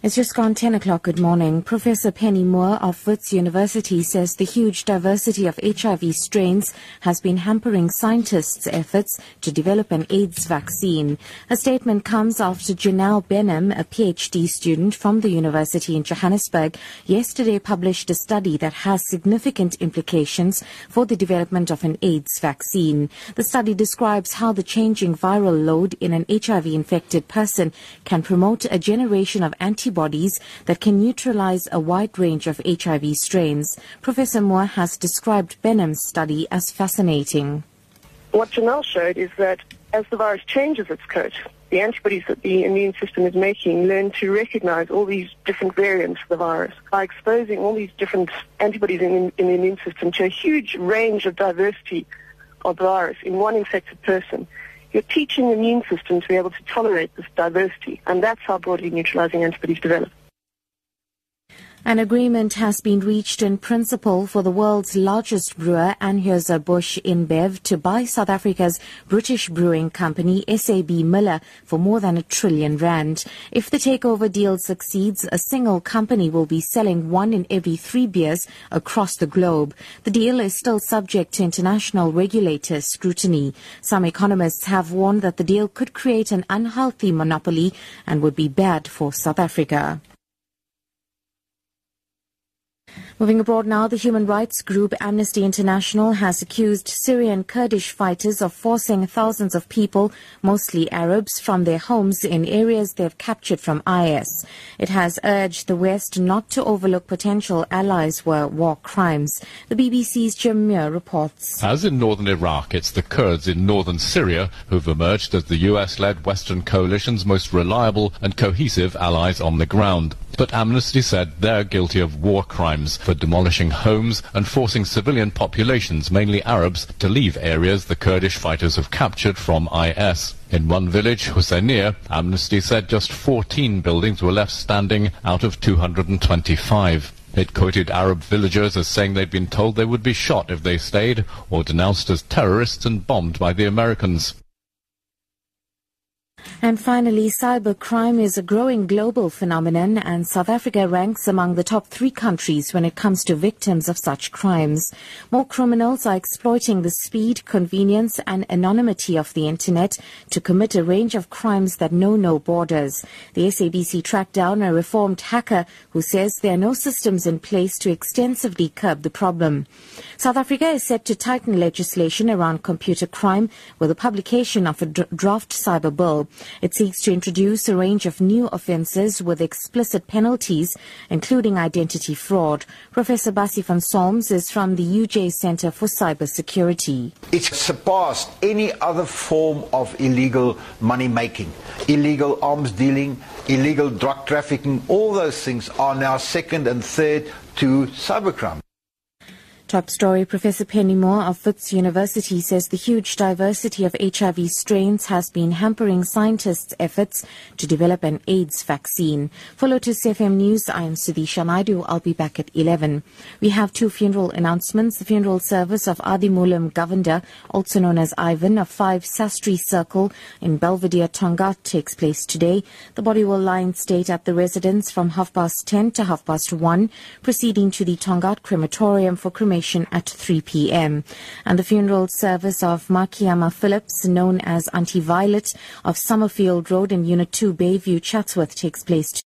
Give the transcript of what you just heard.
It's just gone 10 o'clock. Good morning. Professor Penny Moore of Wits University says the huge diversity of HIV strains has been hampering scientists' efforts to develop an AIDS vaccine. A statement comes after Jinal Bhiman, a PhD student from the university in Johannesburg, yesterday published a study that has significant implications for the development of an AIDS vaccine. The study describes how the changing viral load in an HIV-infected person can promote a generation of anti antibodies that can neutralize a wide range of HIV strains. Professor Moore has described Bhiman's study as fascinating. What Jinal showed is that as the virus changes its coat, the antibodies that the immune system is making learn to recognize all these different variants of the virus by exposing all these different antibodies in, in the immune system to a huge range of diversity of the virus in one infected person. You're teaching the immune system to be able to tolerate this diversity, and that's how broadly neutralizing antibodies develop. An agreement has been reached in principle for the world's largest brewer, Anheuser-Busch InBev, to buy South Africa's British brewing company, SABMiller, for more than a trillion rand. If the takeover deal succeeds, a single company will be selling one in every three beers across the globe. The deal is still subject to international regulator scrutiny. Some economists have warned that the deal could create an unhealthy monopoly and would be bad for South Africa. Moving abroad now, the human rights group Amnesty International has accused Syrian Kurdish fighters of forcing thousands of people, mostly Arabs, from their homes in areas they have captured from IS. It has urged the West not to overlook potential allies were war crimes. The BBC's Jim Muir reports. As in northern Iraq, it's the Kurds in northern Syria who've emerged as the US-led Western coalition's most reliable and cohesive allies on the ground. But Amnesty said they're guilty of war crimes for demolishing homes and forcing civilian populations, mainly Arabs, to leave areas the Kurdish fighters have captured from IS. In one village, Husseiniya, Amnesty said just 14 buildings were left standing out of 225. It quoted Arab villagers as saying they'd been told they would be shot if they stayed, or denounced as terrorists and bombed by the Americans. And finally, cybercrime is a growing global phenomenon and South Africa ranks among the top three countries when it comes to victims of such crimes. More criminals are exploiting the speed, convenience and anonymity of the internet to commit a range of crimes that know no borders. The SABC tracked down a reformed hacker who says there are no systems in place to extensively curb the problem. South Africa is set to tighten legislation around computer crime with the publication of a draft cyber bill. It seeks to introduce a range of new offences with explicit penalties, including identity fraud. Professor Basie von Solms is from the UJ Centre for Cyber Security. It's surpassed any other form of illegal money making, illegal arms dealing, illegal drug trafficking. All those things are now second and third to cybercrime. Top story Professor Penny Moore of Wits University says the huge diversity of HIV strains has been hampering scientists' efforts to develop an AIDS vaccine. For Lotus FM News, I am Sudisha Naidu. I'll be back at 11. We have two funeral announcements. The funeral service of Adimulam Govender, also known as Ivan, of 5 Sastry Circle in Belvedere, Tongaat, takes place today. The body will lie in state at the residence from half past 10 to half past 1, proceeding to the Tongaat crematorium for cremation at 3 p.m. And the funeral service of Makiyama Phillips, known as Auntie Violet of Summerfield Road in Unit 2 Bayview, Chatsworth, takes place